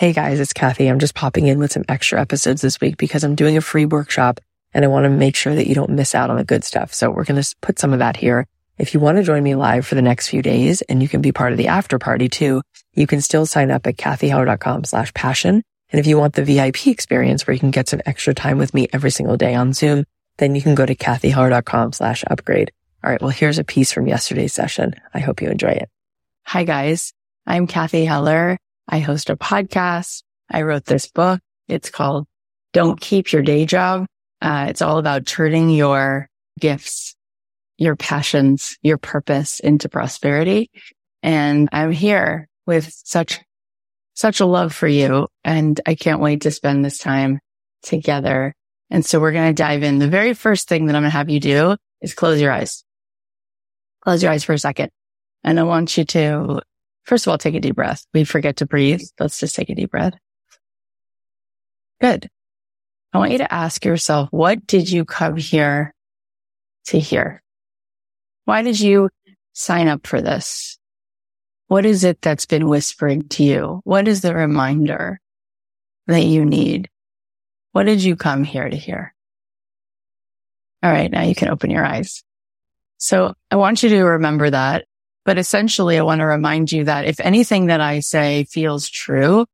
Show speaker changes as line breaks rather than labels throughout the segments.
Hey guys, it's Cathy. I'm just popping in with some extra episodes this week because I'm doing a free workshop and I want to make sure that you don't miss out on the good stuff. So we're going to put some of that here. If you want to join me live for the next few days and you can be part of the after party too, you can still sign up at cathyheller.com slash passion. And if you want the VIP experience where you can get some extra time with me every single day on Zoom, then you can go to cathyheller.com slash upgrade. All right. Well, here's a piece from yesterday's session. I hope you enjoy it. Hi guys. I'm Cathy Heller. I host a podcast. I wrote this book. It's called Don't Keep Your Day Job. Uh, it's all about turning your gifts, your passions, your purpose into prosperity. And I'm here with such, such a love for you. And I can't wait to spend this time together and so we're going to dive in. The very first thing that I'm going to have you do is close your eyes. Close your eyes for a second. And I want you to, first of all, take a deep breath. We forget to breathe. Let's just take a deep breath. Good. I want you to ask yourself, what did you come here to hear? Why did you sign up for this? What is it that's been whispering to you? What is the reminder that you need? What did you come here to hear? All right. Now you can open your eyes. So I want you to remember that. But essentially, I want to remind you that if anything that I say feels true,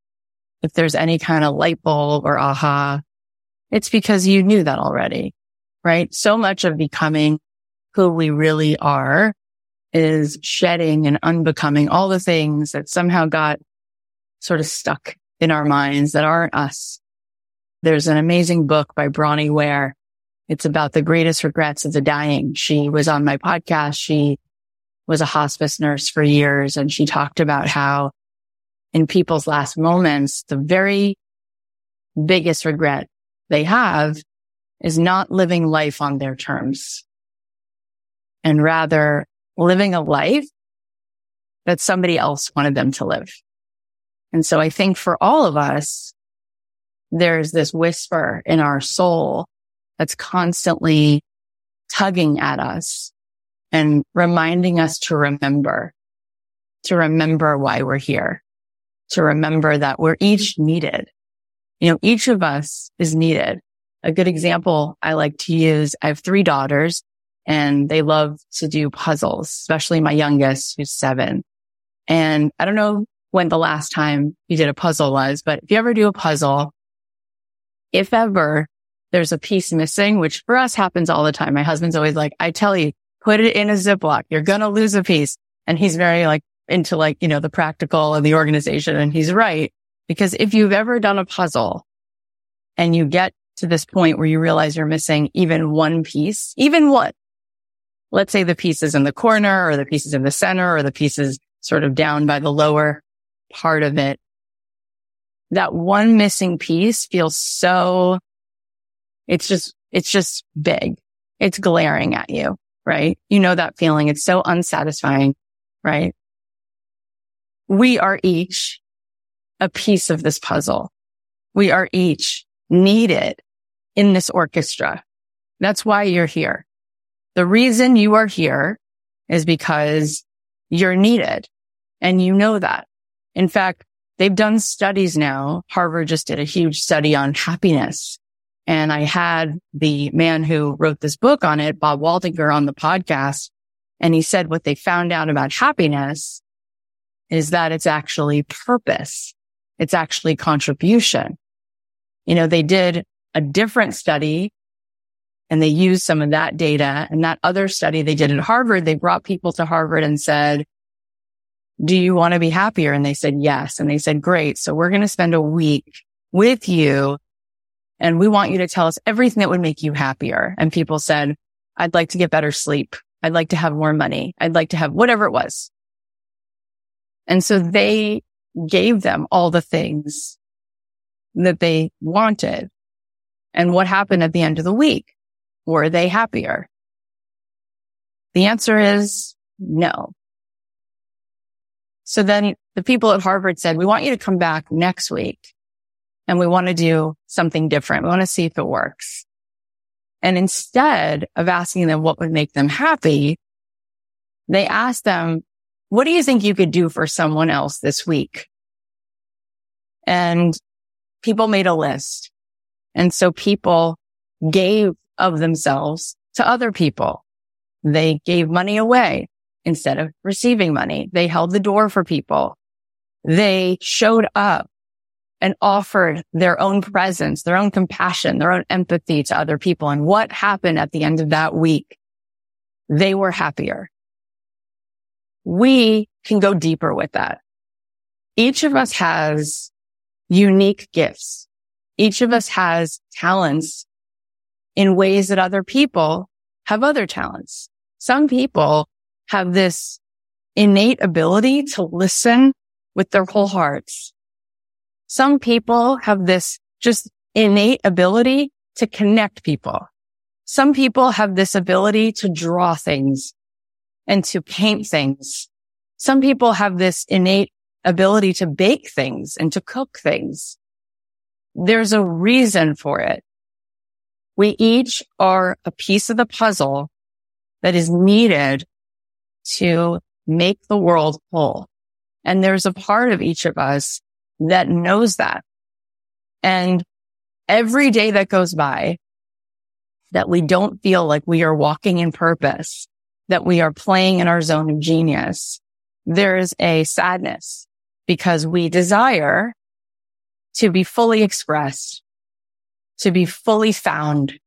if there's any kind of light bulb or aha, it's because you knew that already, right? So much of becoming who we really are is shedding and unbecoming all the things that somehow got sort of stuck in our minds that aren't us. There's an amazing book by Bronnie Ware. It's about the greatest regrets of the dying. She was on my podcast. She was a hospice nurse for years and she talked about how in people's last moments, the very biggest regret they have is not living life on their terms and rather living a life that somebody else wanted them to live. And so I think for all of us, there's this whisper in our soul that's constantly tugging at us and reminding us to remember, to remember why we're here, to remember that we're each needed. You know, each of us is needed. A good example I like to use, I have three daughters and they love to do puzzles, especially my youngest who's seven. And I don't know when the last time you did a puzzle was, but if you ever do a puzzle, if ever there's a piece missing, which for us happens all the time. My husband's always like, I tell you, put it in a Ziploc. You're going to lose a piece. And he's very like into like, you know, the practical and the organization. And he's right. Because if you've ever done a puzzle and you get to this point where you realize you're missing even one piece, even what, let's say the piece is in the corner or the piece is in the center or the piece is sort of down by the lower part of it that one missing piece feels so, it's just, it's just big. It's glaring at you, right? You know that feeling. It's so unsatisfying, right? We are each a piece of this puzzle. We are each needed in this orchestra. That's why you're here. The reason you are here is because you're needed and you know that. In fact, They've done studies now. Harvard just did a huge study on happiness. And I had the man who wrote this book on it, Bob Waldinger on the podcast. And he said what they found out about happiness is that it's actually purpose. It's actually contribution. You know, they did a different study and they used some of that data and that other study they did at Harvard. They brought people to Harvard and said, do you want to be happier? And they said, yes. And they said, great. So we're going to spend a week with you and we want you to tell us everything that would make you happier. And people said, I'd like to get better sleep. I'd like to have more money. I'd like to have whatever it was. And so they gave them all the things that they wanted. And what happened at the end of the week? Were they happier? The answer is no. So then the people at Harvard said, we want you to come back next week and we want to do something different. We want to see if it works. And instead of asking them what would make them happy, they asked them, what do you think you could do for someone else this week? and people made a list. And so people gave of themselves to other people. They gave money away instead of receiving money. They held the door for people. They showed up and offered their own presence, their own compassion, their own empathy to other people. And what happened at the end of that week? They were happier. We can go deeper with that. Each of us has unique gifts. Each of us has talents in ways that other people have other talents. Some people have this innate ability to listen with their whole hearts. Some people have this just innate ability to connect people. Some people have this ability to draw things and to paint things. Some people have this innate ability to bake things and to cook things. There's a reason for it. We each are a piece of the puzzle that is needed to make the world whole. And there's a part of each of us that knows that. And every day that goes by that we don't feel like we are walking in purpose, that we are playing in our zone of genius, there's a sadness because we desire to be fully expressed, to be fully found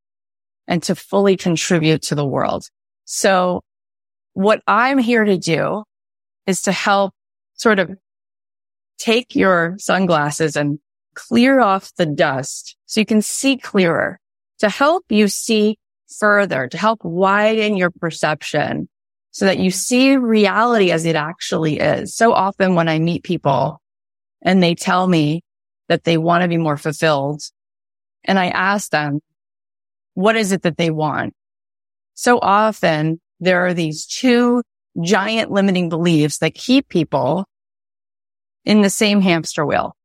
and to fully contribute to the world. So what I'm here to do is to help sort of take your sunglasses and clear off the dust so you can see clearer to help you see further, to help widen your perception so that you see reality as it actually is. So often when I meet people and they tell me that they want to be more fulfilled and I ask them, what is it that they want? So often there are these two giant limiting beliefs that keep people in the same hamster wheel.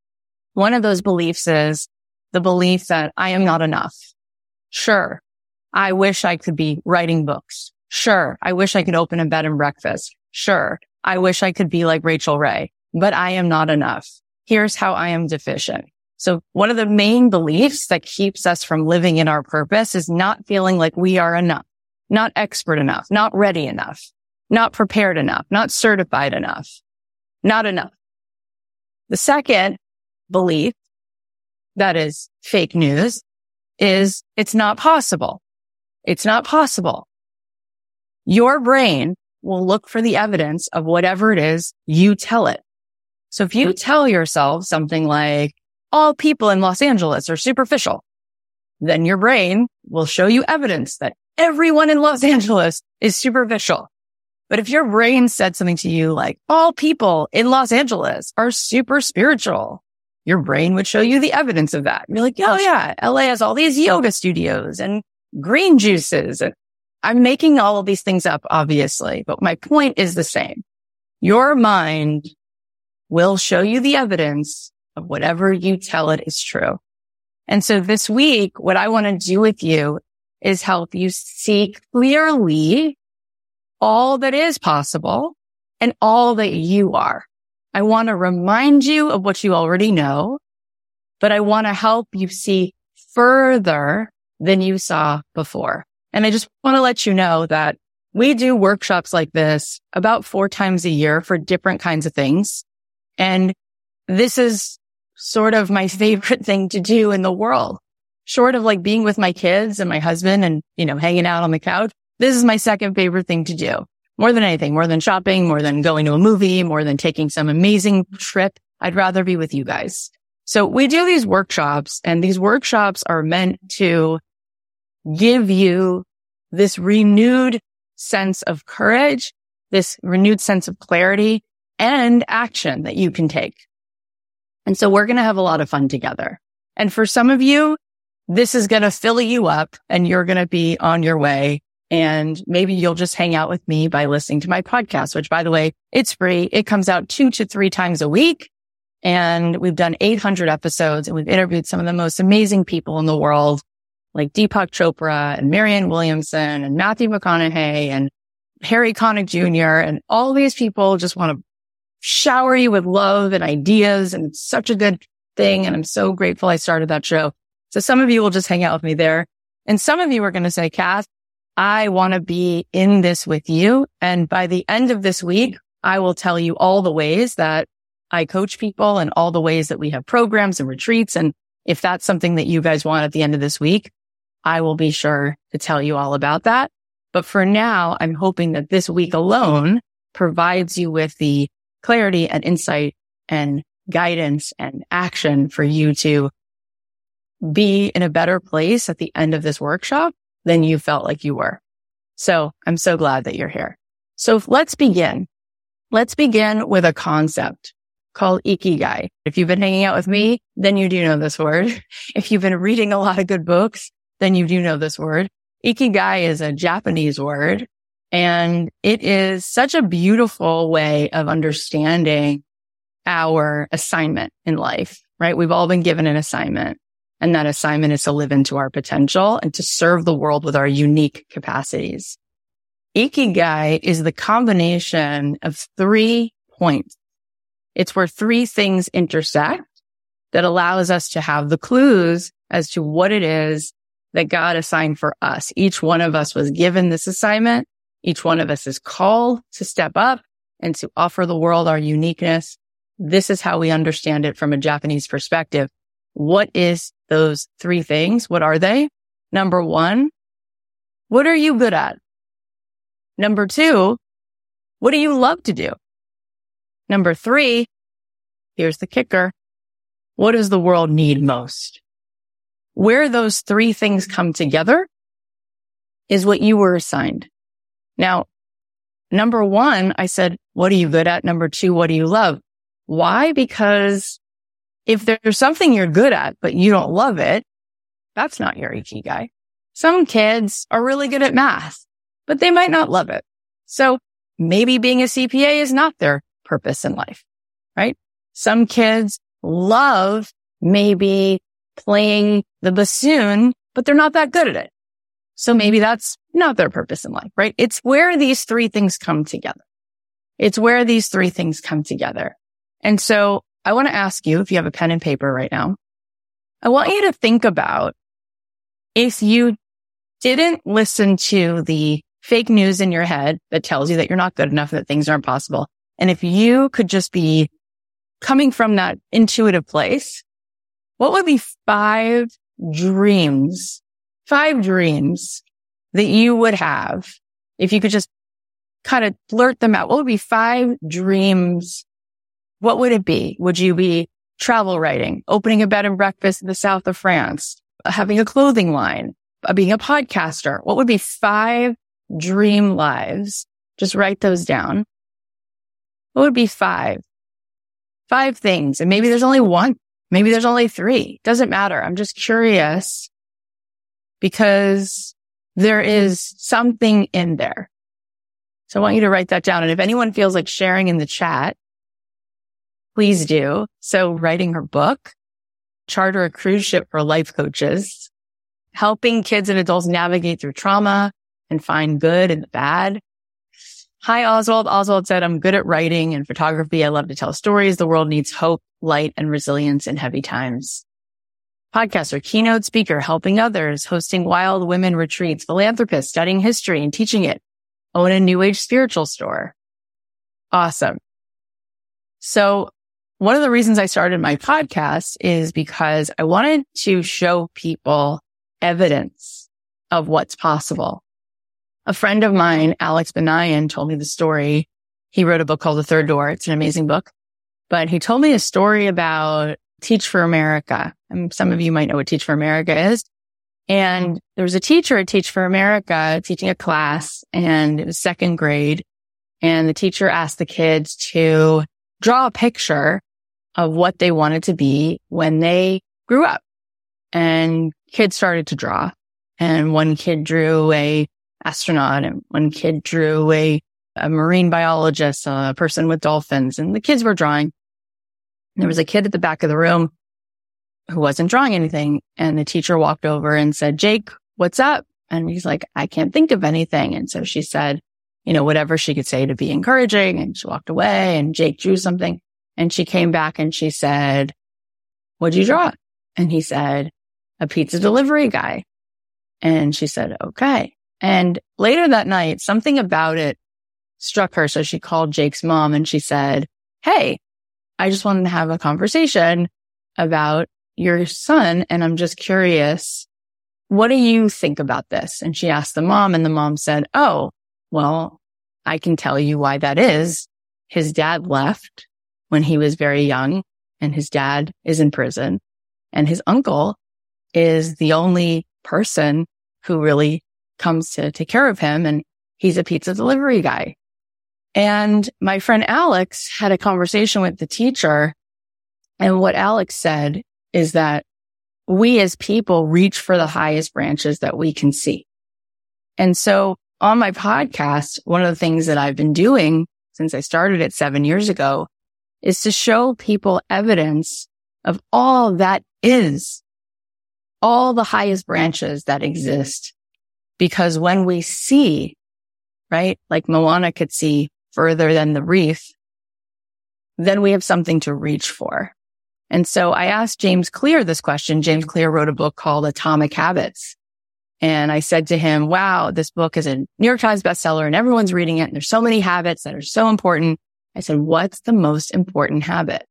One of those beliefs is the belief that I am not enough. Sure. I wish I could be writing books. Sure. I wish I could open a bed and breakfast. Sure. I wish I could be like Rachael Ray, but I am not enough. Here's how I am deficient. So one of the main beliefs that keeps us from living in our purpose is not feeling like we are enough, not expert enough, not ready enough, not prepared enough, not certified enough, not enough. The second belief that is fake news is it's not possible. It's not possible. Your brain will look for the evidence of whatever it is you tell it. So if you hmm. tell yourself something like all people in Los Angeles are superficial, then your brain will show you evidence that everyone in Los Angeles is superficial. But if your brain said something to you like all people in Los Angeles are super spiritual, your brain would show you the evidence of that. You're like, oh yeah, LA has all these yoga studios and green juices. And I'm making all of these things up, obviously, but my point is the same. Your mind will show you the evidence of whatever you tell it is true. And so this week, what I want to do with you is help you see clearly all that is possible and all that you are. I want to remind you of what you already know, but I want to help you see further than you saw before. And I just want to let you know that we do workshops like this about four times a year for different kinds of things. And this is sort of my favorite thing to do in the world. Short of like being with my kids and my husband and, you know, hanging out on the couch. This is my second favorite thing to do. More than anything, more than shopping, more than going to a movie, more than taking some amazing trip. I'd rather be with you guys. So we do these workshops and these workshops are meant to give you this renewed sense of courage, this renewed sense of clarity and action that you can take. And so we're going to have a lot of fun together. And for some of you, this is going to fill you up and you're going to be on your way and maybe you'll just hang out with me by listening to my podcast, which by the way, it's free. It comes out two to three times a week. And we've done 800 episodes and we've interviewed some of the most amazing people in the world, like Deepak Chopra and Marianne Williamson and Matthew McConaughey and Harry Connick Jr. And all these people just want to shower you with love and ideas. And it's such a good thing. And I'm so grateful I started that show. So some of you will just hang out with me there. And some of you are going to say, Cass, I want to be in this with you. And by the end of this week, I will tell you all the ways that I coach people and all the ways that we have programs and retreats. And if that's something that you guys want at the end of this week, I will be sure to tell you all about that. But for now, I'm hoping that this week alone provides you with the clarity and insight and guidance and action for you to be in a better place at the end of this workshop than you felt like you were. So I'm so glad that you're here. So let's begin. Let's begin with a concept called Ikigai. If you've been hanging out with me, then you do know this word. If you've been reading a lot of good books, then you do know this word. Ikigai is a Japanese word and it is such a beautiful way of understanding our assignment in life, right? We've all been given an assignment and that assignment is to live into our potential and to serve the world with our unique capacities. Ikigai is the combination of three points. It's where three things intersect that allows us to have the clues as to what it is that God assigned for us. Each one of us was given this assignment. Each one of us is called to step up and to offer the world our uniqueness. This is how we understand it from a Japanese perspective. What is those three things? What are they? Number one, what are you good at? Number two, what do you love to do? Number three, here's the kicker. What does the world need most? Where those three things come together is what you were assigned. Now, number one, I said, what are you good at? Number two, what do you love? Why? Because if there's something you're good at, but you don't love it, that's not your ikigai. Some kids are really good at math, but they might not love it. So maybe being a CPA is not their purpose in life, right? Some kids love maybe playing the bassoon, but they're not that good at it. So maybe that's not their purpose in life, right? It's where these three things come together. It's where these three things come together. And so I want to ask you if you have a pen and paper right now, I want you to think about if you didn't listen to the fake news in your head that tells you that you're not good enough, that things aren't possible. And if you could just be coming from that intuitive place, what would be five dreams, five dreams that you would have if you could just kind of blurt them out? What would be five dreams what would it be? Would you be travel writing, opening a bed and breakfast in the south of France, having a clothing line, uh, being a podcaster? What would be five dream lives? Just write those down. What would be five? Five things. And maybe there's only one. Maybe there's only three. Doesn't matter. I'm just curious because there is something in there. So I want you to write that down. And if anyone feels like sharing in the chat, please do. So writing her book, charter a cruise ship for life coaches, helping kids and adults navigate through trauma and find good in the bad. Hi, Oswald. Oswald said, I'm good at writing and photography. I love to tell stories. The world needs hope, light, and resilience in heavy times. Podcaster, keynote speaker, helping others, hosting wild women retreats, philanthropist, studying history and teaching it, own a new age spiritual store. Awesome. So one of the reasons I started my podcast is because I wanted to show people evidence of what's possible. A friend of mine, Alex Banayan, told me the story. He wrote a book called The Third Door. It's an amazing book, but he told me a story about Teach for America. And some of you might know what Teach for America is. And there was a teacher at Teach for America teaching a class and it was second grade. And the teacher asked the kids to draw a picture of what they wanted to be when they grew up. And kids started to draw. And one kid drew a astronaut and one kid drew a, a marine biologist, a person with dolphins and the kids were drawing. There was a kid at the back of the room who wasn't drawing anything. And the teacher walked over and said, Jake, what's up? And he's like, I can't think of anything. And so she said, you know, whatever she could say to be encouraging. And she walked away and Jake drew something. And she came back and she said, what'd you draw? And he said, a pizza delivery guy. And she said, okay. And later that night, something about it struck her. So she called Jake's mom and she said, Hey, I just wanted to have a conversation about your son. And I'm just curious, what do you think about this? And she asked the mom and the mom said, Oh, well, I can tell you why that is. His dad left when he was very young and his dad is in prison and his uncle is the only person who really comes to take care of him. And he's a pizza delivery guy. And my friend Alex had a conversation with the teacher. And what Alex said is that we as people reach for the highest branches that we can see. And so on my podcast, one of the things that I've been doing since I started it seven years ago is to show people evidence of all that is, all the highest branches that exist. Because when we see, right, like Moana could see further than the reef, then we have something to reach for. And so I asked James Clear this question. James Clear wrote a book called Atomic Habits. And I said to him, wow, this book is a New York Times bestseller and everyone's reading it. And there's so many habits that are so important. I said, what's the most important habit?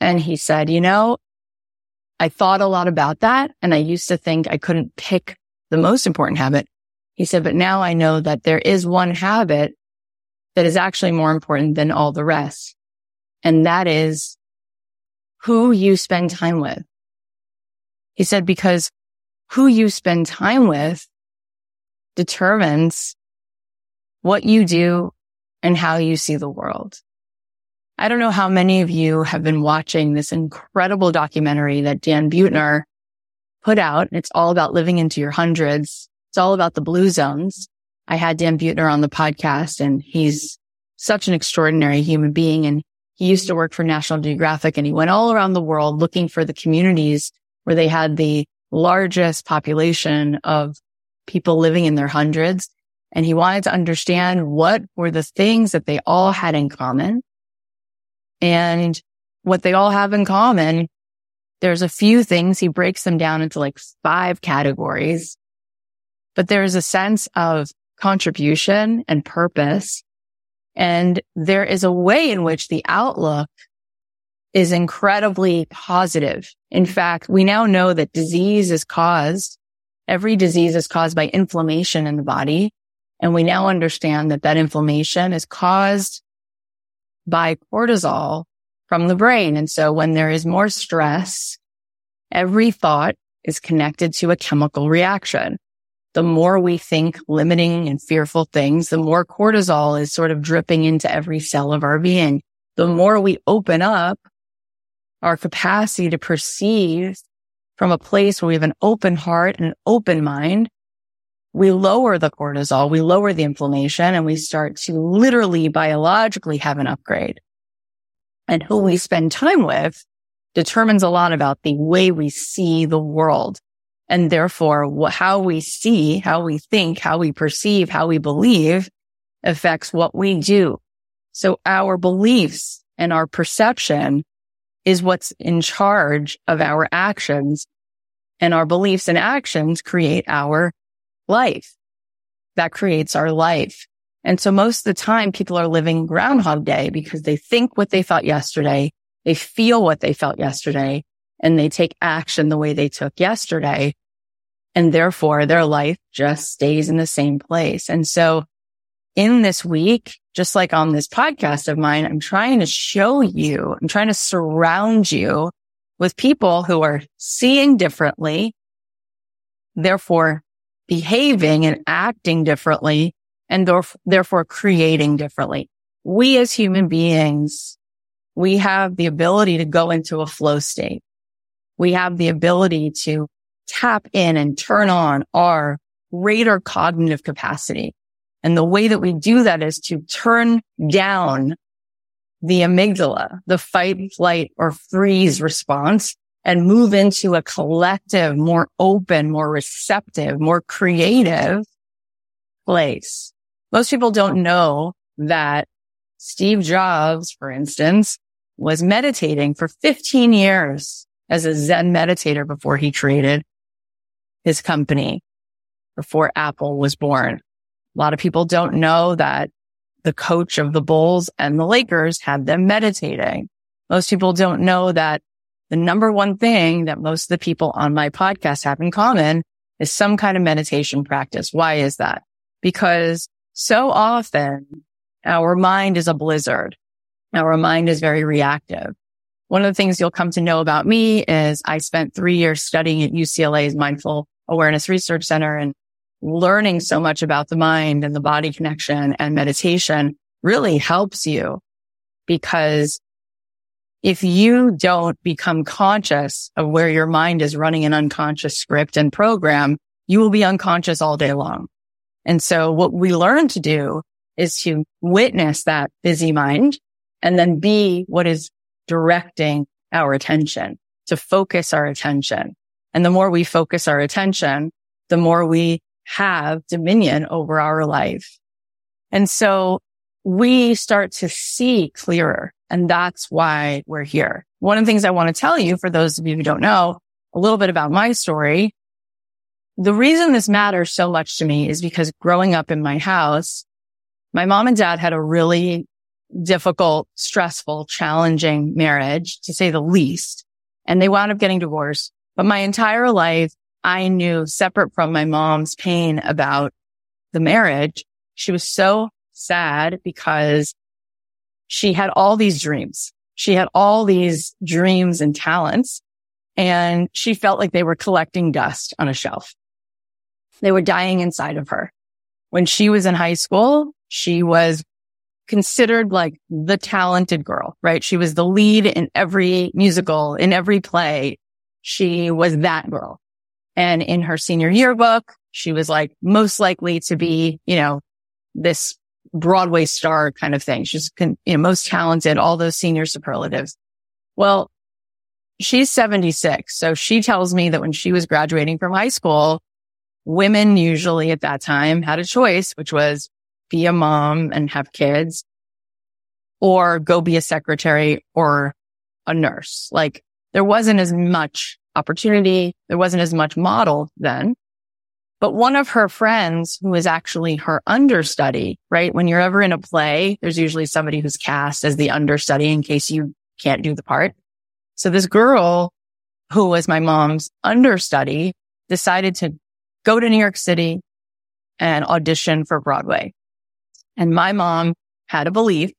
And he said, you know, I thought a lot about that. And I used to think I couldn't pick the most important habit. He said, but now I know that there is one habit that is actually more important than all the rest. And that is who you spend time with. He said, because who you spend time with determines what you do and how you see the world. I don't know how many of you have been watching this incredible documentary that Dan Buettner put out. It's all about living into your hundreds. It's all about the blue zones. I had Dan Buettner on the podcast and he's such an extraordinary human being. And he used to work for National Geographic and he went all around the world looking for the communities where they had the largest population of people living in their hundreds. And he wanted to understand what were the things that they all had in common. And what they all have in common, there's a few things. He breaks them down into like five categories, but there's a sense of contribution and purpose. And there is a way in which the outlook is incredibly positive. In fact, we now know that disease is caused, every disease is caused by inflammation in the body. And we now understand that that inflammation is caused by cortisol from the brain. And so when there is more stress, every thought is connected to a chemical reaction the more we think limiting and fearful things, the more cortisol is sort of dripping into every cell of our being. The more we open up our capacity to perceive from a place where we have an open heart and an open mind, we lower the cortisol, we lower the inflammation and we start to literally biologically have an upgrade. And who we spend time with determines a lot about the way we see the world. And therefore how we see, how we think, how we perceive, how we believe affects what we do. So our beliefs and our perception is what's in charge of our actions and our beliefs and actions create our life. That creates our life. And so most of the time people are living groundhog day because they think what they thought yesterday. They feel what they felt yesterday and they take action the way they took yesterday. And therefore their life just stays in the same place. And so in this week, just like on this podcast of mine, I'm trying to show you, I'm trying to surround you with people who are seeing differently, therefore behaving and acting differently and therefore creating differently. We as human beings, we have the ability to go into a flow state. We have the ability to tap in and turn on our greater cognitive capacity. And the way that we do that is to turn down the amygdala, the fight, flight or freeze response and move into a collective, more open, more receptive, more creative place. Most people don't know that Steve Jobs, for instance, was meditating for 15 years as a Zen meditator before he created his company, before Apple was born. A lot of people don't know that the coach of the Bulls and the Lakers had them meditating. Most people don't know that the number one thing that most of the people on my podcast have in common is some kind of meditation practice. Why is that? Because so often our mind is a blizzard. Our mind is very reactive. One of the things you'll come to know about me is I spent three years studying at UCLA's Mindful Awareness Research Center and learning so much about the mind and the body connection and meditation really helps you because if you don't become conscious of where your mind is running an unconscious script and program, you will be unconscious all day long. And so what we learn to do is to witness that busy mind and then be what is directing our attention to focus our attention. And the more we focus our attention, the more we have dominion over our life. And so we start to see clearer. And that's why we're here. One of the things I want to tell you for those of you who don't know a little bit about my story. The reason this matters so much to me is because growing up in my house, my mom and dad had a really difficult, stressful, challenging marriage to say the least. And they wound up getting divorced. But my entire life, I knew separate from my mom's pain about the marriage, she was so sad because she had all these dreams. She had all these dreams and talents and she felt like they were collecting dust on a shelf. They were dying inside of her. When she was in high school, she was considered like the talented girl, right? She was the lead in every musical, in every play. She was that girl. And in her senior yearbook, she was like most likely to be, you know, this Broadway star kind of thing. She's you know, most talented, all those senior superlatives. Well, she's 76. So she tells me that when she was graduating from high school, women usually at that time had a choice, which was be a mom and have kids or go be a secretary or a nurse. Like there wasn't as much opportunity. There wasn't as much model then. But one of her friends who was actually her understudy, right? When you're ever in a play, there's usually somebody who's cast as the understudy in case you can't do the part. So this girl who was my mom's understudy decided to go to New York City and audition for Broadway. And my mom had a belief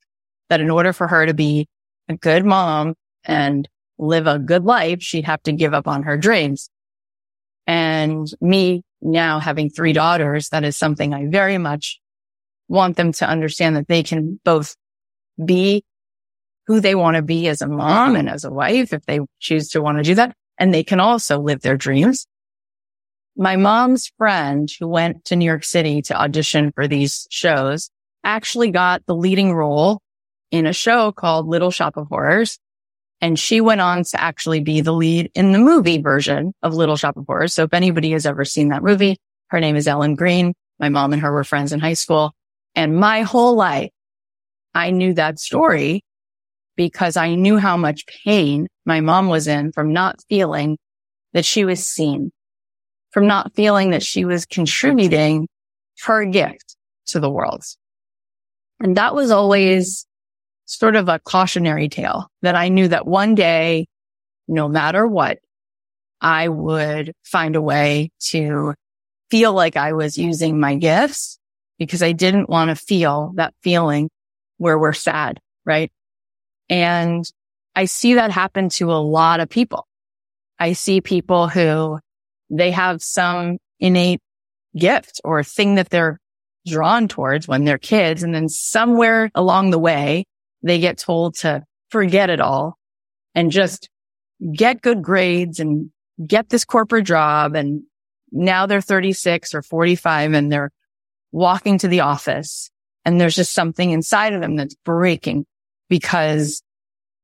that in order for her to be a good mom and live a good life, she'd have to give up on her dreams. And me now having three daughters, that is something I very much want them to understand that they can both be who they want to be as a mom and as a wife if they choose to want to do that. And they can also live their dreams. My mom's friend who went to New York City to audition for these shows actually got the leading role in a show called Little Shop of Horrors. And she went on to actually be the lead in the movie version of Little Shop of Horrors. So if anybody has ever seen that movie, her name is Ellen Greene. My mom and her were friends in high school. And my whole life, I knew that story because I knew how much pain my mom was in from not feeling that she was seen, from not feeling that she was contributing her gift to the world. And that was always sort of a cautionary tale that I knew that one day, no matter what, I would find a way to feel like I was using my gifts because I didn't want to feel that feeling where we're sad, right? And I see that happen to a lot of people. I see people who they have some innate gift or thing that they're drawn towards when they're kids. And then somewhere along the way, they get told to forget it all and just get good grades and get this corporate job. And now they're 36 or 45 and they're walking to the office and there's just something inside of them that's breaking because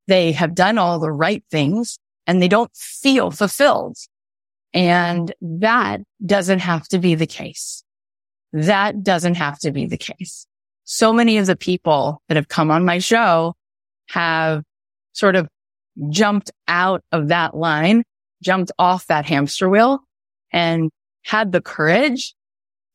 they have done all the right things and they don't feel fulfilled. And that doesn't have to be the case. That doesn't have to be the case so many of the people that have come on my show have sort of jumped out of that line, jumped off that hamster wheel and had the courage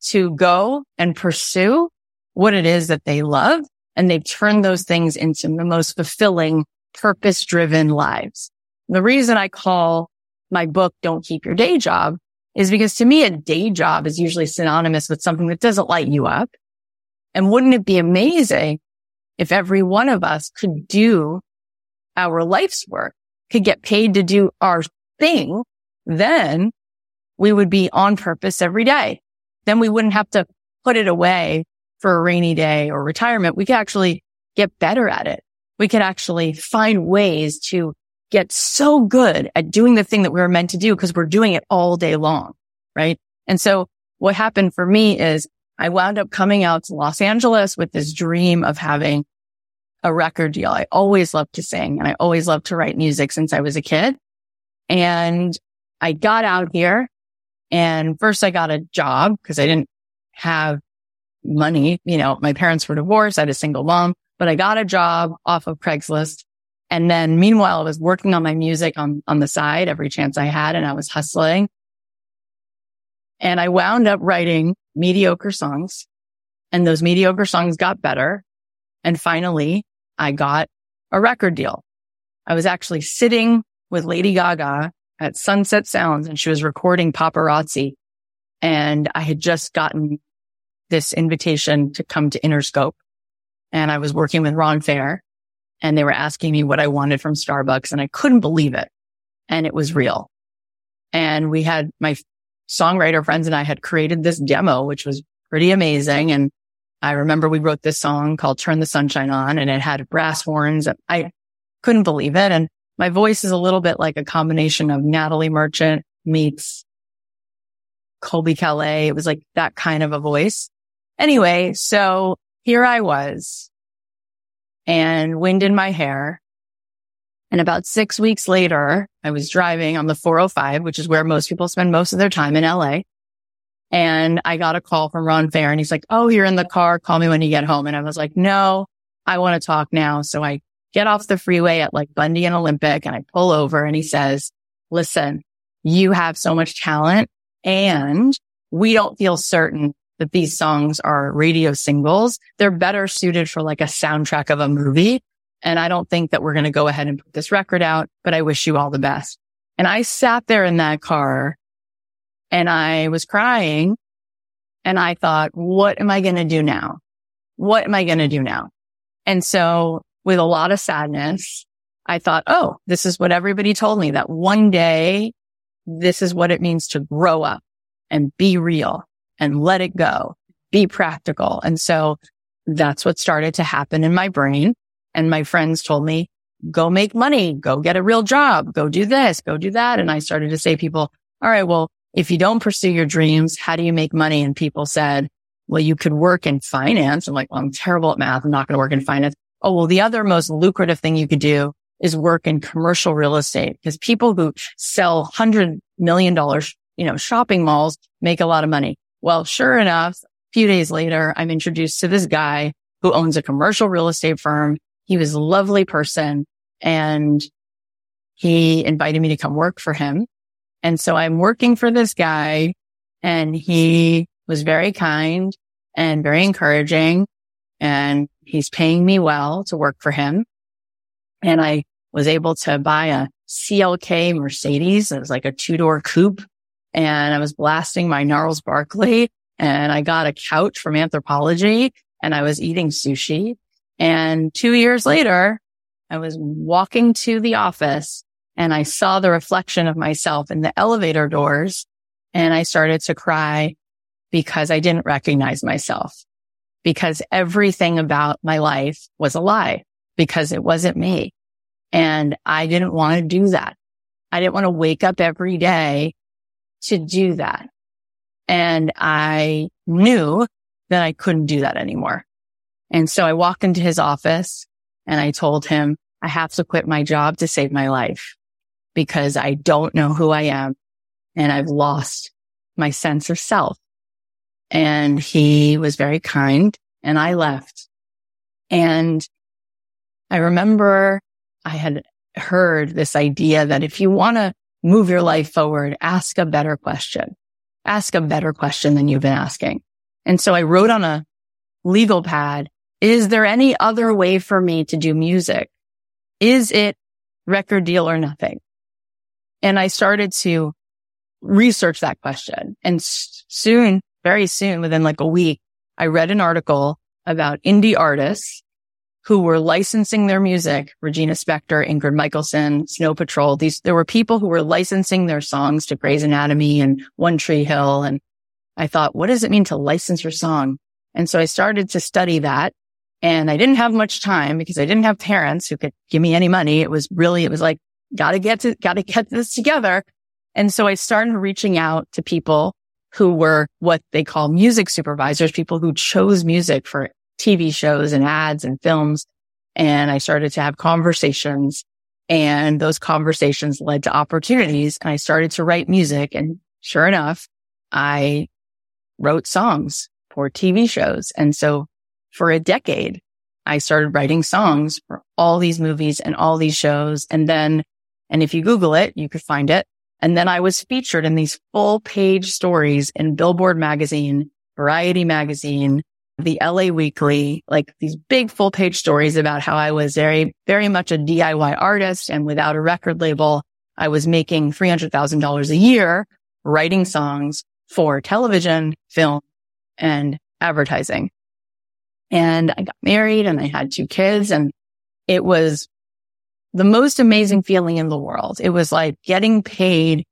to go and pursue what it is that they love. And they've turned those things into the most fulfilling, purpose driven lives. The reason I call my book, Don't Keep Your Day Job is because to me, a day job is usually synonymous with something that doesn't light you up. And wouldn't it be amazing if every one of us could do our life's work, could get paid to do our thing? Then we would be on purpose every day. Then we wouldn't have to put it away for a rainy day or retirement. We could actually get better at it. We could actually find ways to get so good at doing the thing that we were meant to do because we're doing it all day long. Right. And so what happened for me is I wound up coming out to Los Angeles with this dream of having a record deal. I always loved to sing and I always loved to write music since I was a kid. And I got out here and first I got a job because I didn't have money. You know, my parents were divorced. I had a single mom, but I got a job off of Craigslist and then meanwhile, I was working on my music on, on the side every chance I had and I was hustling. And I wound up writing mediocre songs and those mediocre songs got better. And finally I got a record deal. I was actually sitting with Lady Gaga at Sunset Sounds and she was recording paparazzi. And I had just gotten this invitation to come to Interscope and I was working with Ron Fair and they were asking me what I wanted from Starbucks and I couldn't believe it. And it was real. And we had my songwriter friends and I had created this demo, which was pretty amazing. And I remember we wrote this song called Turn the Sunshine On and it had brass horns. I couldn't believe it. And my voice is a little bit like a combination of Natalie Merchant meets Colbie Caillat. It was like that kind of a voice. Anyway, so here I was and wind in my hair. And about six weeks later, I was driving on the 405, which is where most people spend most of their time in LA. And I got a call from Ron Fair and he's like, Oh, you're in the car. Call me when you get home. And I was like, no, I want to talk now. So I get off the freeway at like Bundy and Olympic and I pull over and he says, listen, you have so much talent and we don't feel certain that these songs are radio singles. They're better suited for like a soundtrack of a movie. And I don't think that we're going to go ahead and put this record out, but I wish you all the best. And I sat there in that car and I was crying and I thought, what am I going to do now? What am I going to do now? And so with a lot of sadness, I thought, oh, this is what everybody told me that one day this is what it means to grow up and be real and let it go, be practical. And so that's what started to happen in my brain. And my friends told me, go make money, go get a real job, go do this, go do that. And I started to say people, all right, well, if you don't pursue your dreams, how do you make money? And people said, well, you could work in finance. I'm like, well, I'm terrible at math. I'm not going to work in finance. Oh, well, the other most lucrative thing you could do is work in commercial real estate because people who sell hundred million dollars, you know, shopping malls make a lot of money. Well, sure enough, a few days later, I'm introduced to this guy who owns a commercial real estate firm. He was a lovely person and he invited me to come work for him. And so I'm working for this guy and he was very kind and very encouraging and he's paying me well to work for him. And I was able to buy a CLK Mercedes. It was like a two door coupe and I was blasting my Gnarls Barkley and I got a couch from Anthropologie and I was eating sushi. And two years later, I was walking to the office and I saw the reflection of myself in the elevator doors and I started to cry because I didn't recognize myself because everything about my life was a lie because it wasn't me. And I didn't want to do that. I didn't want to wake up every day to do that. And I knew that I couldn't do that anymore. And so I walked into his office and I told him I have to quit my job to save my life because I don't know who I am and I've lost my sense of self. And he was very kind and I left. And I remember I had heard this idea that if you want to move your life forward, ask a better question. Ask a better question than you've been asking. And so I wrote on a legal pad, is there any other way for me to do music? Is it record deal or nothing? And I started to research that question. And soon, very soon, within like a week, I read an article about indie artists who were licensing their music, Regina Spektor, Ingrid Michaelson, Snow Patrol. These, there were people who were licensing their songs to Grey's Anatomy and One Tree Hill. And I thought, what does it mean to license your song? And so I started to study that and I didn't have much time because I didn't have parents who could give me any money. It was really, it was like, gotta get to, gotta get this together. And so I started reaching out to people who were what they call music supervisors, people who chose music for TV shows and ads and films. And I started to have conversations and those conversations led to opportunities and I started to write music. And sure enough, I wrote songs for TV shows. And so for a decade, I started writing songs for all these movies and all these shows. And then, and if you Google it, you could find it. And then I was featured in these full page stories in Billboard magazine, Variety magazine, the LA Weekly, like these big full page stories about how I was very, very much a DIY artist and without a record label, I was making $300,000 a year writing songs for television, film and advertising. And I got married and I had two kids and it was the most amazing feeling in the world. It was like getting paid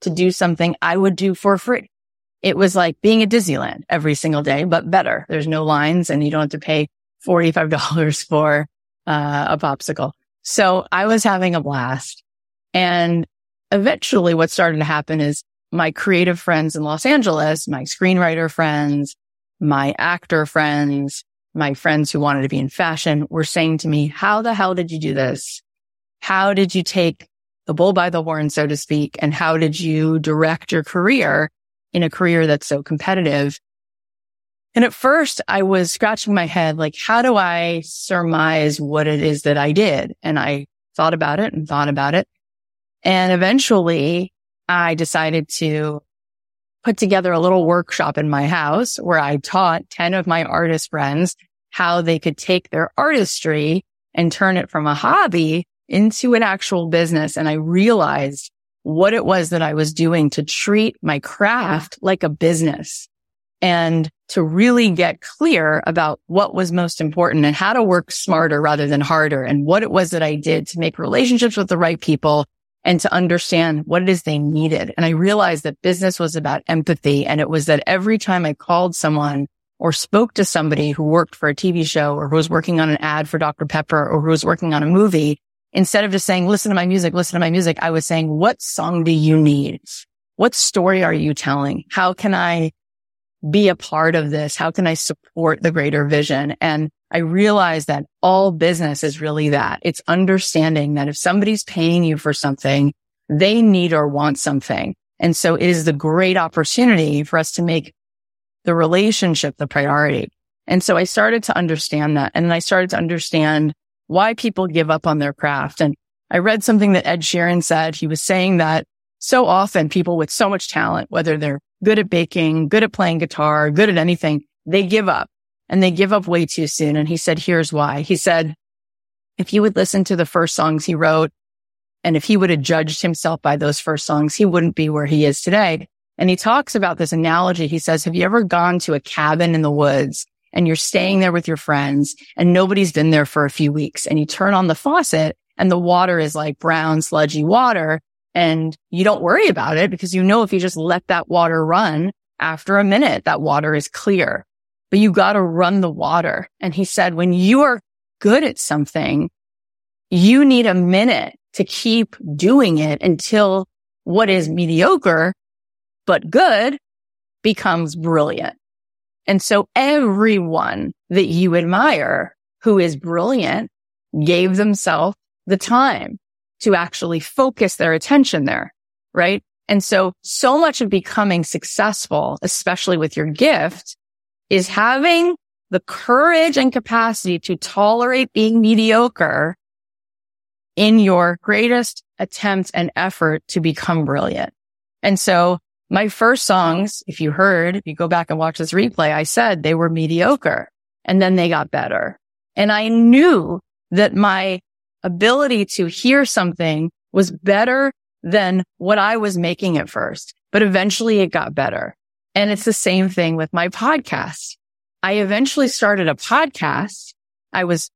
to do something I would do for free. It was like being at Disneyland every single day, but better. There's no lines and you don't have to pay $45 for uh, a popsicle. So I was having a blast. And eventually what started to happen is my creative friends in Los Angeles, my screenwriter friends, my actor friends, my friends who wanted to be in fashion were saying to me, how the hell did you do this? How did you take the bull by the horn, so to speak? And how did you direct your career in a career that's so competitive. And at first I was scratching my head, like, how do I surmise what it is that I did? And I thought about it and thought about it. And eventually I decided to put together a little workshop in my house where I taught 10 of my artist friends how they could take their artistry and turn it from a hobby into an actual business. And I realized what it was that I was doing to treat my craft like a business and to really get clear about what was most important and how to work smarter rather than harder and what it was that I did to make relationships with the right people and to understand what it is they needed. And I realized that business was about empathy. And it was that every time I called someone or spoke to somebody who worked for a TV show or who was working on an ad for Dr. Pepper or who was working on a movie, instead of just saying, listen to my music, listen to my music, I was saying, what song do you need? What story are you telling? How can I be a part of this? How can I support the greater vision? And I realized that all business is really that. It's understanding that if somebody's paying you for something, they need or want something. And so it is the great opportunity for us to make the relationship the priority. And so I started to understand that. And I started to understand why people give up on their craft. And I read something that Ed Sheeran said. He was saying that so often people with so much talent, whether they're good at baking, good at playing guitar, good at anything, they give up and they give up way too soon. And he said, here's why. He said, if you would listen to the first songs he wrote and if he would have judged himself by those first songs, he wouldn't be where he is today. And he talks about this analogy. He says, have you ever gone to a cabin in the woods and you're staying there with your friends and nobody's been there for a few weeks and you turn on the faucet and the water is like brown, sludgy water and you don't worry about it because you know if you just let that water run after a minute, that water is clear, but you got to run the water. And he said, when you are good at something, you need a minute to keep doing it until what is mediocre, but good becomes brilliant. And so everyone that you admire who is brilliant gave themselves the time to actually focus their attention there. Right. And so, so much of becoming successful, especially with your gift is having the courage and capacity to tolerate being mediocre in your greatest attempt and effort to become brilliant. And so my first songs, if you heard, if you go back and watch this replay, I said they were mediocre and then they got better. And I knew that my ability to hear something was better than what I was making at first, but eventually it got better. And it's the same thing with my podcast. I eventually started a podcast. I was,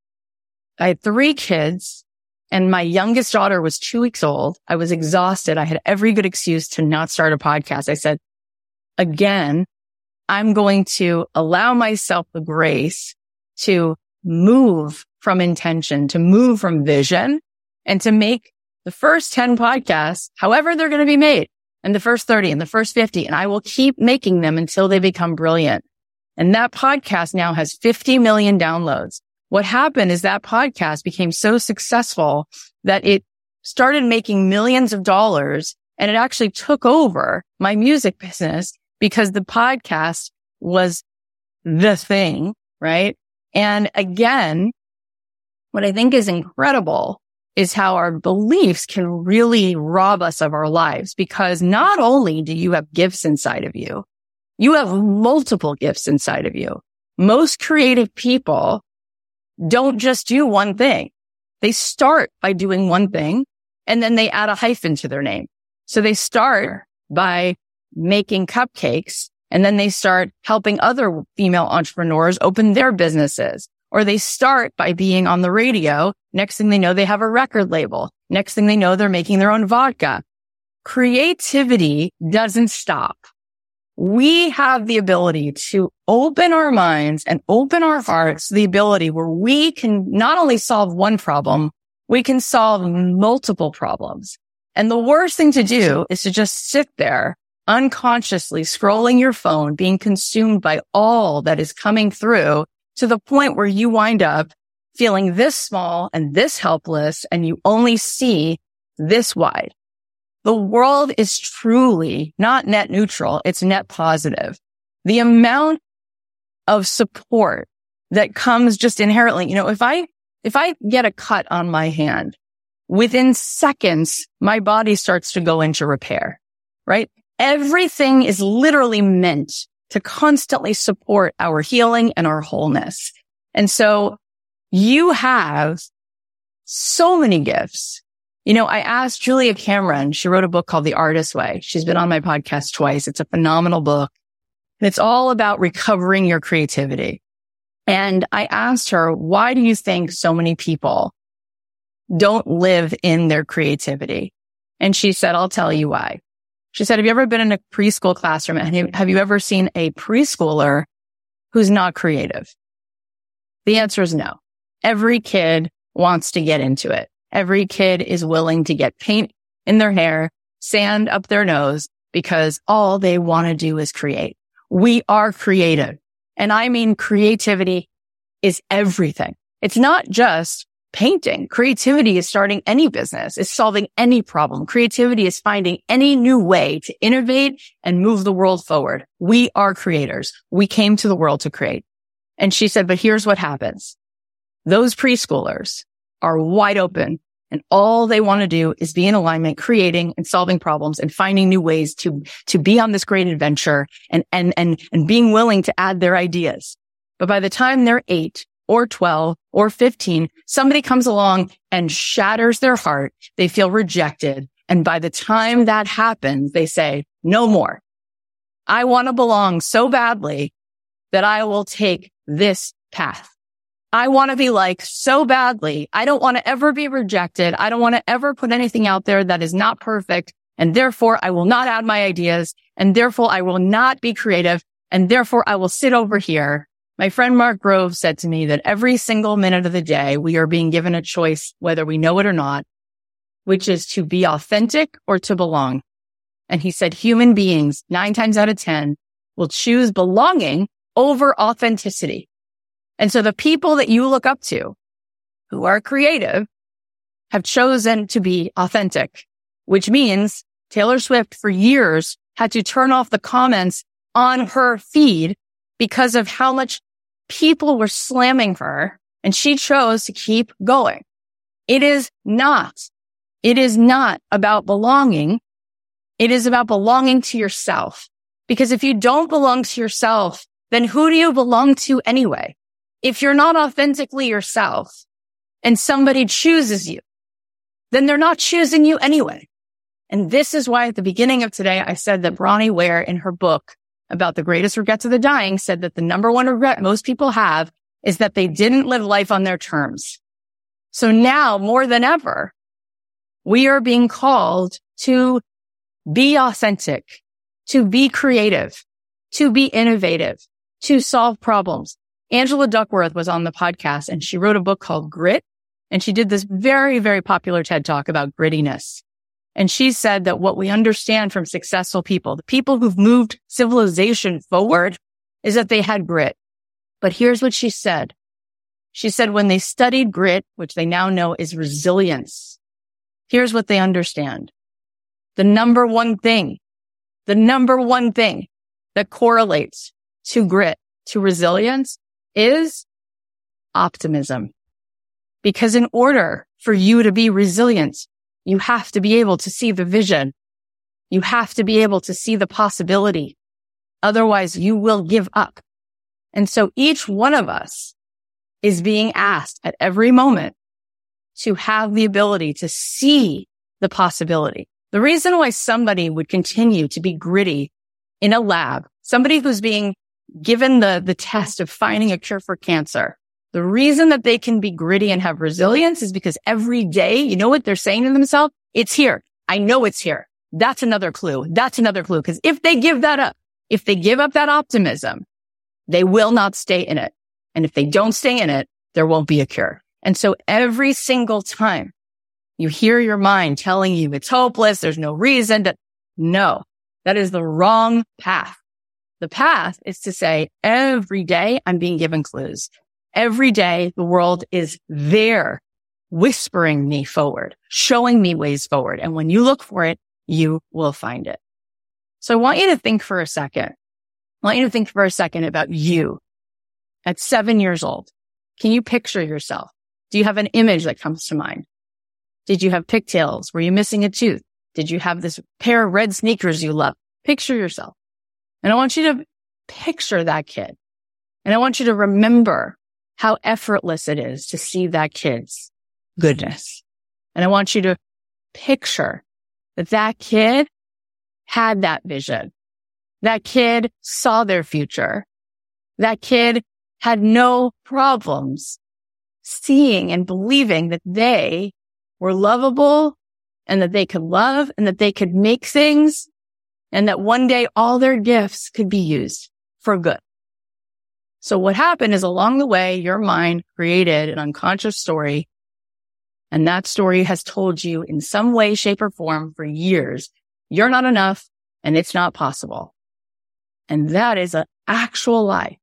I had three kids and my youngest daughter was two weeks old. I was exhausted. I had every good excuse to not start a podcast. I said, again, I'm going to allow myself the grace to move from intention, to move from vision and to make the first 10 podcasts, however they're going to be made and the first 30 and the first 50. And I will keep making them until they become brilliant. And that podcast now has 50 million downloads. What happened is that podcast became so successful that it started making millions of dollars and it actually took over my music business because the podcast was the thing, right? And again, what I think is incredible is how our beliefs can really rob us of our lives because not only do you have gifts inside of you, you have multiple gifts inside of you. Most creative people don't just do one thing. They start by doing one thing and then they add a hyphen to their name. So they start by making cupcakes and then they start helping other female entrepreneurs open their businesses or they start by being on the radio. Next thing they know, they have a record label. Next thing they know, they're making their own vodka. Creativity doesn't stop. We have the ability to open our minds and open our hearts, the ability where we can not only solve one problem, we can solve multiple problems. And the worst thing to do is to just sit there unconsciously scrolling your phone, being consumed by all that is coming through to the point where you wind up feeling this small and this helpless and you only see this wide. The world is truly not net neutral. It's net positive. The amount of support that comes just inherently, you know, if I, if I get a cut on my hand within seconds, my body starts to go into repair, right? Everything is literally meant to constantly support our healing and our wholeness. And so you have so many gifts. You know, I asked Julia Cameron, she wrote a book called The Artist Way. She's been on my podcast twice. It's a phenomenal book. And it's all about recovering your creativity. And I asked her, why do you think so many people don't live in their creativity? And she said, I'll tell you why. She said, have you ever been in a preschool classroom and have you ever seen a preschooler who's not creative? The answer is no. Every kid wants to get into it. Every kid is willing to get paint in their hair, sand up their nose because all they want to do is create. We are creative. And I mean, creativity is everything. It's not just painting. Creativity is starting any business. It's solving any problem. Creativity is finding any new way to innovate and move the world forward. We are creators. We came to the world to create. And she said, but here's what happens. Those preschoolers are wide open and all they want to do is be in alignment, creating and solving problems and finding new ways to, to be on this great adventure and, and, and, and being willing to add their ideas. But by the time they're eight or 12 or 15, somebody comes along and shatters their heart. They feel rejected. And by the time that happens, they say, no more. I want to belong so badly that I will take this path. I want to be like so badly. I don't want to ever be rejected. I don't want to ever put anything out there that is not perfect. And therefore I will not add my ideas. And therefore I will not be creative. And therefore I will sit over here my friend Mark Grove said to me that every single minute of the day, we are being given a choice, whether we know it or not, which is to be authentic or to belong. And he said human beings nine times out of 10 will choose belonging over authenticity. And so the people that you look up to who are creative have chosen to be authentic, which means Taylor Swift for years had to turn off the comments on her feed because of how much people were slamming her and she chose to keep going. It is not. It is not about belonging. It is about belonging to yourself. Because if you don't belong to yourself, then who do you belong to anyway? If you're not authentically yourself and somebody chooses you, then they're not choosing you anyway. And this is why at the beginning of today, I said that Bronnie Ware in her book about the greatest regrets of the dying said that the number one regret most people have is that they didn't live life on their terms. So now more than ever, we are being called to be authentic, to be creative, to be innovative, to solve problems. Angela Duckworth was on the podcast and she wrote a book called Grit and she did this very, very popular TED talk about grittiness. And she said that what we understand from successful people, the people who've moved civilization forward is that they had grit. But here's what she said. She said when they studied grit, which they now know is resilience, here's what they understand. The number one thing, the number one thing that correlates to grit, to resilience is optimism. Because in order for you to be resilient, you have to be able to see the vision. You have to be able to see the possibility. Otherwise you will give up. And so each one of us is being asked at every moment to have the ability to see the possibility. The reason why somebody would continue to be gritty in a lab, somebody who's being given the, the test of finding a cure for cancer, the reason that they can be gritty and have resilience is because every day, you know what they're saying to themselves? It's here. I know it's here. That's another clue. That's another clue. Cause if they give that up, if they give up that optimism, they will not stay in it. And if they don't stay in it, there won't be a cure. And so every single time you hear your mind telling you it's hopeless, there's no reason to, no, that is the wrong path. The path is to say every day I'm being given clues. Every day the world is there whispering me forward, showing me ways forward. And when you look for it, you will find it. So I want you to think for a second. I want you to think for a second about you at seven years old. Can you picture yourself? Do you have an image that comes to mind? Did you have pigtails? Were you missing a tooth? Did you have this pair of red sneakers you love? Picture yourself. And I want you to picture that kid. And I want you to remember how effortless it is to see that kid's goodness. And I want you to picture that that kid had that vision that kid saw their future. That kid had no problems seeing and believing that they were lovable and that they could love and that they could make things and that one day all their gifts could be used for good. So what happened is along the way, your mind created an unconscious story. And that story has told you in some way, shape or form for years, you're not enough and it's not possible. And that is an actual lie.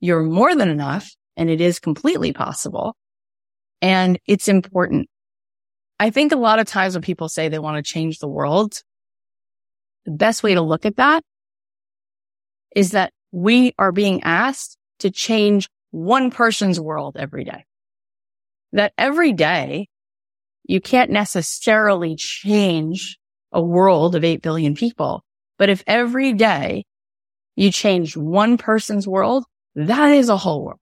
You're more than enough and it is completely possible. And it's important. I think a lot of times when people say they want to change the world, the best way to look at that is that we are being asked to change one person's world every day. That every day you can't necessarily change a world of 8 billion people. But if every day you change one person's world, that is a whole world.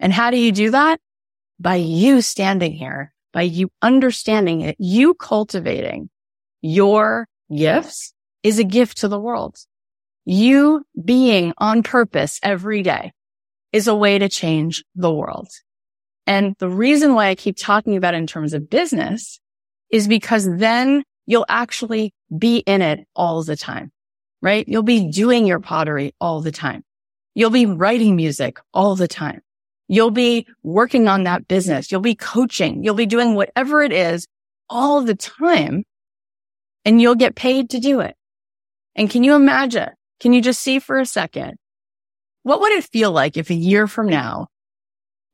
And how do you do that? By you standing here, by you understanding it, you cultivating your gifts is a gift to the world. You being on purpose every day is a way to change the world. And the reason why I keep talking about it in terms of business is because then you'll actually be in it all the time right? You'll be doing your pottery all the time. You'll be writing music all the time. You'll be working on that business. You'll be coaching. You'll be doing whatever it is all the time and you'll get paid to do it. And can you imagine? Can you just see for a second? What would it feel like if a year from now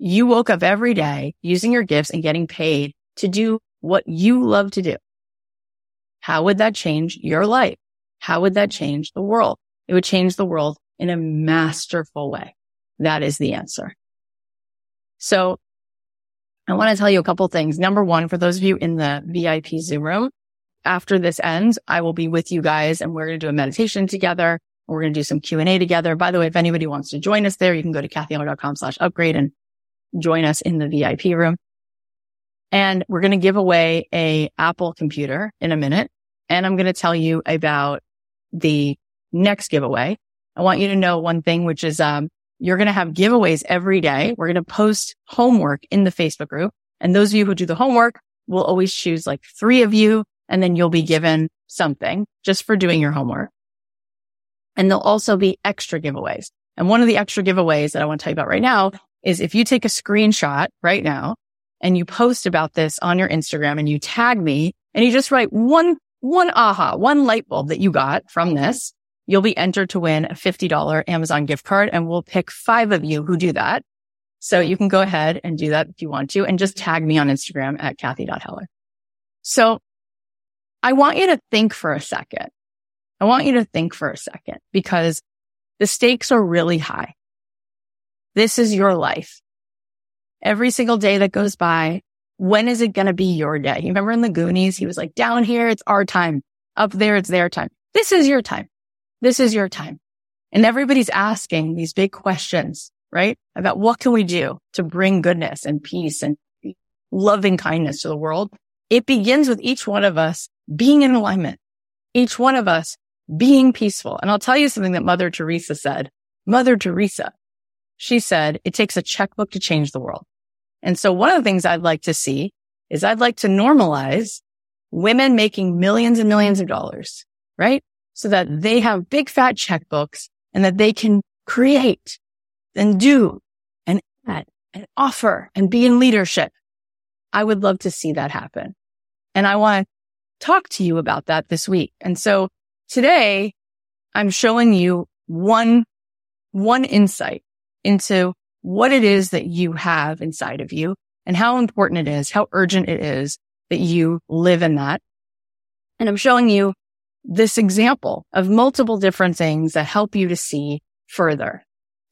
you woke up every day using your gifts and getting paid to do what you love to do? How would that change your life? How would that change the world? It would change the world in a masterful way. That is the answer. So I want to tell you a couple things. Number one, for those of you in the VIP Zoom room, after this ends, I will be with you guys and we're going to do a meditation together. We're going to do some Q and A together. By the way, if anybody wants to join us there, you can go to cathyheller.com slash upgrade and join us in the VIP room. And we're going to give away a Apple computer in a minute. And I'm going to tell you about the next giveaway. I want you to know one thing, which is, um, you're going to have giveaways every day. We're going to post homework in the Facebook group. And those of you who do the homework will always choose like three of you and then you'll be given something just for doing your homework. And there'll also be extra giveaways. And one of the extra giveaways that I want to tell you about right now is if you take a screenshot right now and you post about this on your Instagram and you tag me and you just write one, one aha, one light bulb that you got from this, you'll be entered to win a $50 Amazon gift card and we'll pick five of you who do that. So you can go ahead and do that if you want to and just tag me on Instagram at Cathy.Heller. So I want you to think for a second. I want you to think for a second because the stakes are really high. This is your life. Every single day that goes by, when is it going to be your day? You remember in the Goonies, he was like, down here, it's our time. Up there, it's their time. This is your time. This is your time. And everybody's asking these big questions, right? About what can we do to bring goodness and peace and loving kindness to the world? It begins with each one of us being in alignment, each one of us being peaceful. And I'll tell you something that Mother Teresa said. Mother Teresa, she said, it takes a checkbook to change the world. And so one of the things I'd like to see is I'd like to normalize women making millions and millions of dollars, right? So that they have big fat checkbooks and that they can create and do and add and offer and be in leadership. I would love to see that happen. And I want to talk to you about that this week. And so today I'm showing you one, one insight into what it is that you have inside of you and how important it is, how urgent it is that you live in that. And I'm showing you this example of multiple different things that help you to see further.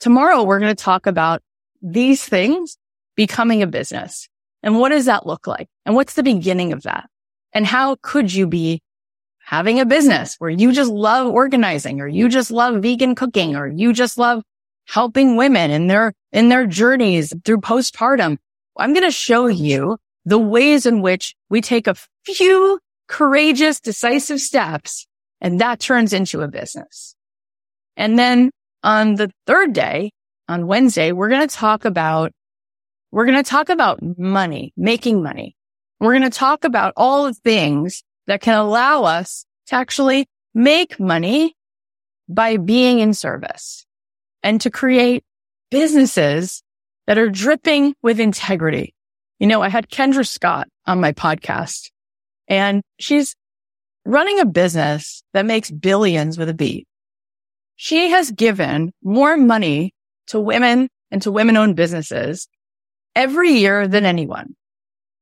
Tomorrow, we're going to talk about these things becoming a business. And what does that look like? And what's the beginning of that? And how could you be having a business where you just love organizing or you just love vegan cooking or you just love helping women in their, in their journeys through postpartum. I'm going to show you the ways in which we take a few courageous, decisive steps and that turns into a business. And then on the third day, on Wednesday, we're going to talk about, we're going to talk about money, making money. We're going to talk about all the things that can allow us to actually make money by being in service and to create businesses that are dripping with integrity. You know, I had Kendra Scott on my podcast and she's running a business that makes billions with a B. She has given more money to women and to women owned businesses every year than anyone.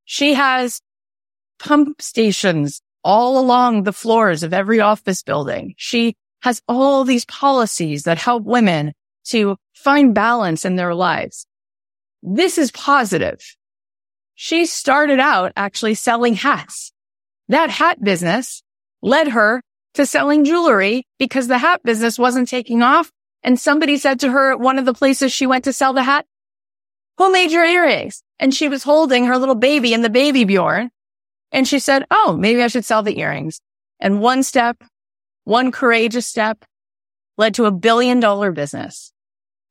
She has pump stations all along the floors of every office building. She has all these policies that help women to find balance in their lives. This is positive. She started out actually selling hats. That hat business led her to selling jewelry because the hat business wasn't taking off. And somebody said to her at one of the places she went to sell the hat, who made your earrings? And she was holding her little baby in the baby Bjorn. And she said, Oh, maybe I should sell the earrings. And one step, one courageous step led to a billion dollar business.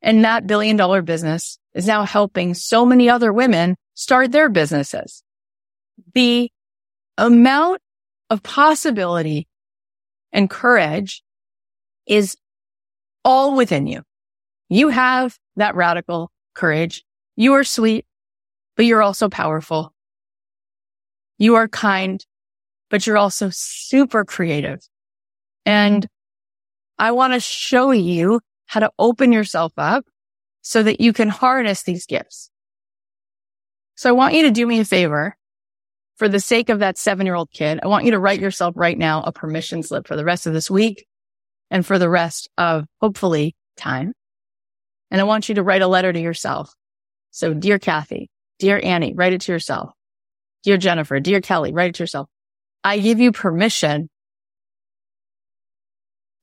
And that billion dollar business is now helping so many other women start their businesses. The amount of possibility and courage is all within you. You have that radical courage. You are sweet, but you're also powerful. You are kind, but you're also super creative. And I want to show you how to open yourself up so that you can harness these gifts. So I want you to do me a favor for the sake of that seven year old kid. I want you to write yourself right now a permission slip for the rest of this week and for the rest of hopefully time. And I want you to write a letter to yourself. So dear Cathy, Dear Annie, write it to yourself. Dear Jennifer, dear Kelly, write it yourself. I give you permission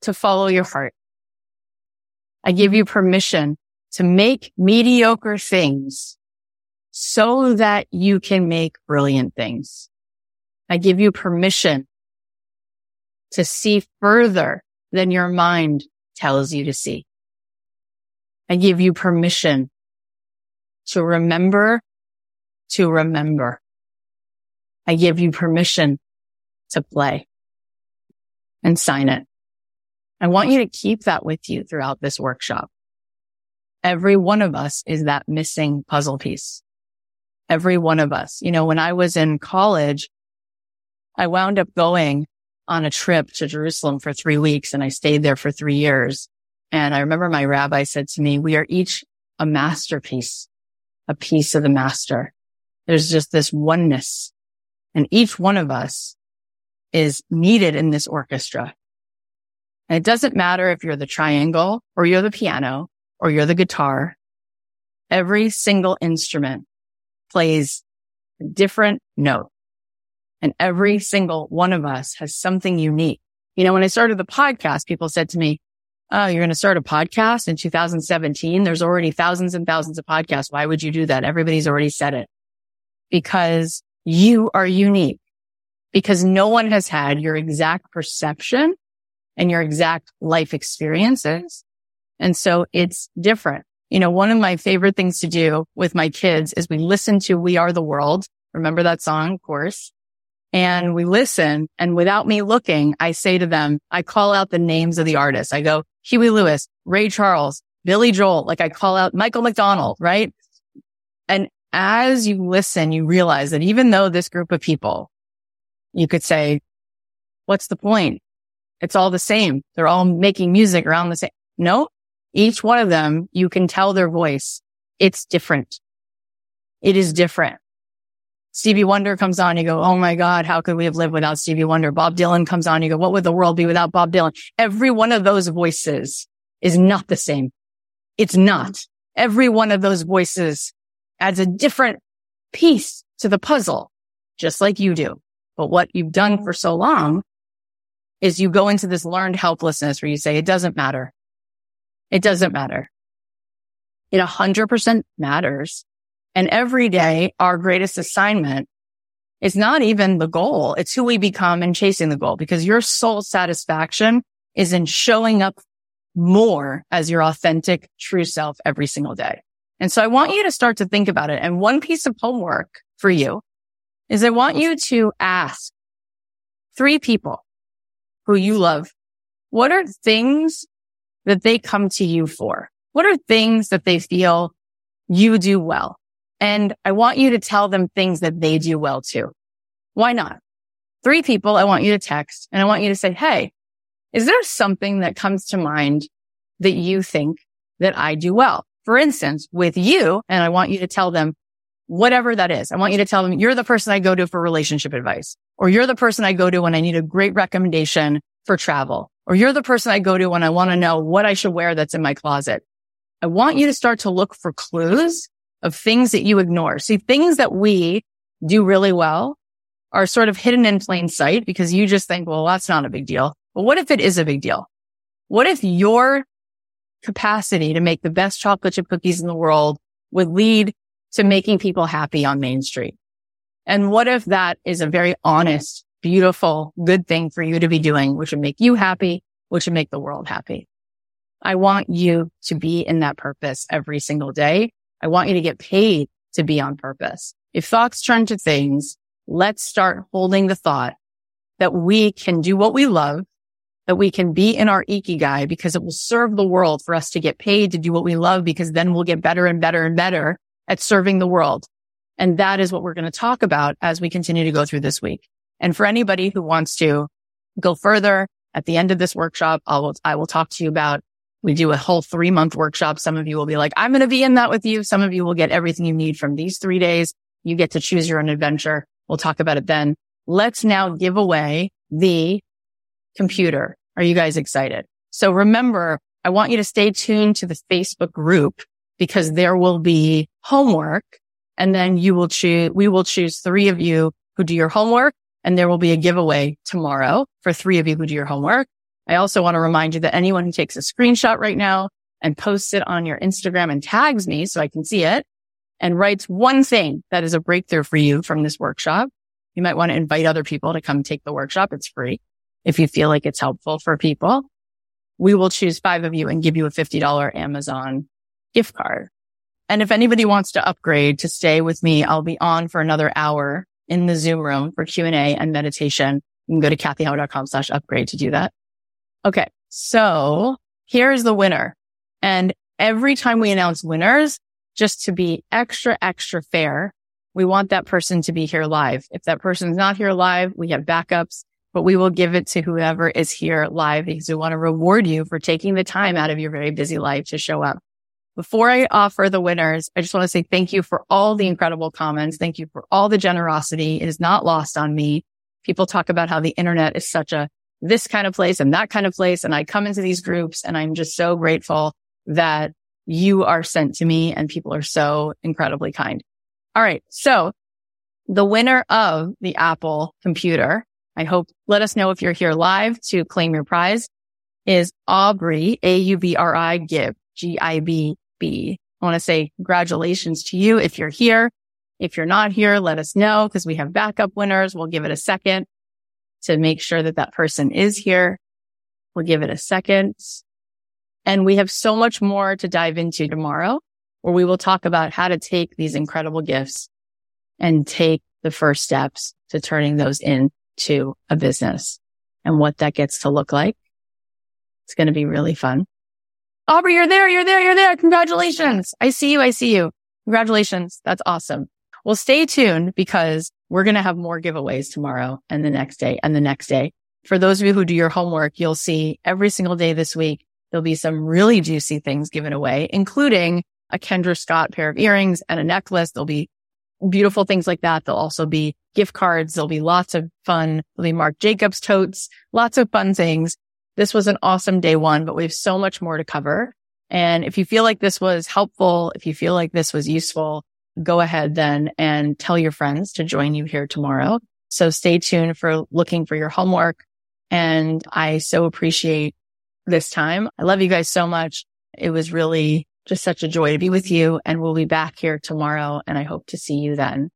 to follow your heart. I give you permission to make mediocre things so that you can make brilliant things. I give you permission to see further than your mind tells you to see. I give you permission to remember, to remember. I give you permission to play and sign it. I want you to keep that with you throughout this workshop. Every one of us is that missing puzzle piece. Every one of us. You know, when I was in college, I wound up going on a trip to Jerusalem for three weeks and I stayed there for three years. And I remember my rabbi said to me, we are each a masterpiece, a piece of the master. There's just this oneness and each one of us is needed in this orchestra. And it doesn't matter if you're the triangle or you're the piano or you're the guitar. Every single instrument plays a different note. And every single one of us has something unique. You know, when I started the podcast, people said to me, Oh, you're going to start a podcast in 2017. There's already thousands and thousands of podcasts. Why would you do that? Everybody's already said it because you are unique because no one has had your exact perception and your exact life experiences. And so it's different. You know, one of my favorite things to do with my kids is we listen to We Are the World. Remember that song, of course. And we listen and without me looking, I say to them, I call out the names of the artists. I go, Huey Lewis, Ray Charles, Billy Joel. Like I call out Michael McDonald, right? And as you listen, you realize that even though this group of people, you could say, what's the point? It's all the same. They're all making music around the same. No, each one of them, you can tell their voice. It's different. It is different. Stevie Wonder comes on, you go, Oh my God, how could we have lived without Stevie Wonder? Bob Dylan comes on, you go, what would the world be without Bob Dylan? Every one of those voices is not the same. It's not. Every one of those voices adds a different piece to the puzzle, just like you do. But what you've done for so long is you go into this learned helplessness where you say, it doesn't matter. It doesn't matter. It a hundred percent matters. And every day, our greatest assignment is not even the goal. It's who we become and chasing the goal because your soul satisfaction is in showing up more as your authentic true self every single day. And so I want oh. you to start to think about it. And one piece of homework for you is I want you to ask three people who you love. What are things that they come to you for? What are things that they feel you do well? And I want you to tell them things that they do well too. Why not? Three people I want you to text and I want you to say, Hey, is there something that comes to mind that you think that I do well? For instance, with you, and I want you to tell them whatever that is. I want you to tell them you're the person I go to for relationship advice, or you're the person I go to when I need a great recommendation for travel, or you're the person I go to when I want to know what I should wear that's in my closet. I want you to start to look for clues of things that you ignore. See, things that we do really well are sort of hidden in plain sight because you just think, well, that's not a big deal. But what if it is a big deal? What if your capacity to make the best chocolate chip cookies in the world would lead to making people happy on Main Street? And what if that is a very honest, beautiful, good thing for you to be doing, which would make you happy, which would make the world happy? I want you to be in that purpose every single day. I want you to get paid to be on purpose. If thoughts turn to things, let's start holding the thought that we can do what we love that we can be in our ikigai because it will serve the world for us to get paid to do what we love because then we'll get better and better and better at serving the world. And that is what we're going to talk about as we continue to go through this week. And for anybody who wants to go further at the end of this workshop, I will, I will talk to you about, we do a whole three month workshop. Some of you will be like, I'm going to be in that with you. Some of you will get everything you need from these three days. You get to choose your own adventure. We'll talk about it then. Let's now give away the computer. Are you guys excited? So remember, I want you to stay tuned to the Facebook group because there will be homework And then you will choose, we will choose three of you who do your homework and there will be a giveaway tomorrow for three of you who do your homework. I also want to remind you that anyone who takes a screenshot right now and posts it on your Instagram and tags me so I can see it and writes one thing that is a breakthrough for you from this workshop. You might want to invite other people to come take the workshop. It's free if you feel like it's helpful for people. We will choose five of you and give you a $50 Amazon gift card. And if anybody wants to upgrade to stay with me, I'll be on for another hour in the Zoom room for Q&A and meditation. You can go to cathyheller.com slash upgrade to do that. Okay. So here's the winner. And every time we announce winners, just to be extra, extra fair, we want that person to be here live. If that person's not here live, we have backups, but we will give it to whoever is here live because we want to reward you for taking the time out of your very busy life to show up. Before I offer the winners, I just want to say thank you for all the incredible comments. Thank you for all the generosity. It is not lost on me. People talk about how the internet is such a this kind of place and that kind of place. And I come into these groups and I'm just so grateful that you are sent to me and people are so incredibly kind. All right. So the winner of the Apple computer, I hope let us know if you're here live to claim your prize is Aubrey, A-U-B-R-I Gibb. I want to say congratulations to you if you're here. If you're not here, let us know because we have backup winners. We'll give it a second to make sure that that person is here. We'll give it a second. And we have so much more to dive into tomorrow where we will talk about how to take these incredible gifts and take the first steps to turning those into a business and what that gets to look like. It's going to be really fun. Aubrey, you're there. You're there. You're there. Congratulations. I see you. I see you. Congratulations. That's awesome. Well, stay tuned because we're going to have more giveaways tomorrow and the next day and the next day. For those of you who do your homework, you'll see every single day this week, there'll be some really juicy things given away, including a Kendra Scott pair of earrings and a necklace. There'll be beautiful things like that. There'll also be gift cards. There'll be lots of fun. There'll be Marc Jacobs totes, lots of fun things. This was an awesome day one, but we have so much more to cover. And if you feel like this was helpful, if you feel like this was useful, go ahead then and tell your friends to join you here tomorrow. So stay tuned for looking for your homework. And I so appreciate this time. I love you guys so much. It was really just such a joy to be with you and we'll be back here tomorrow and I hope to see you then.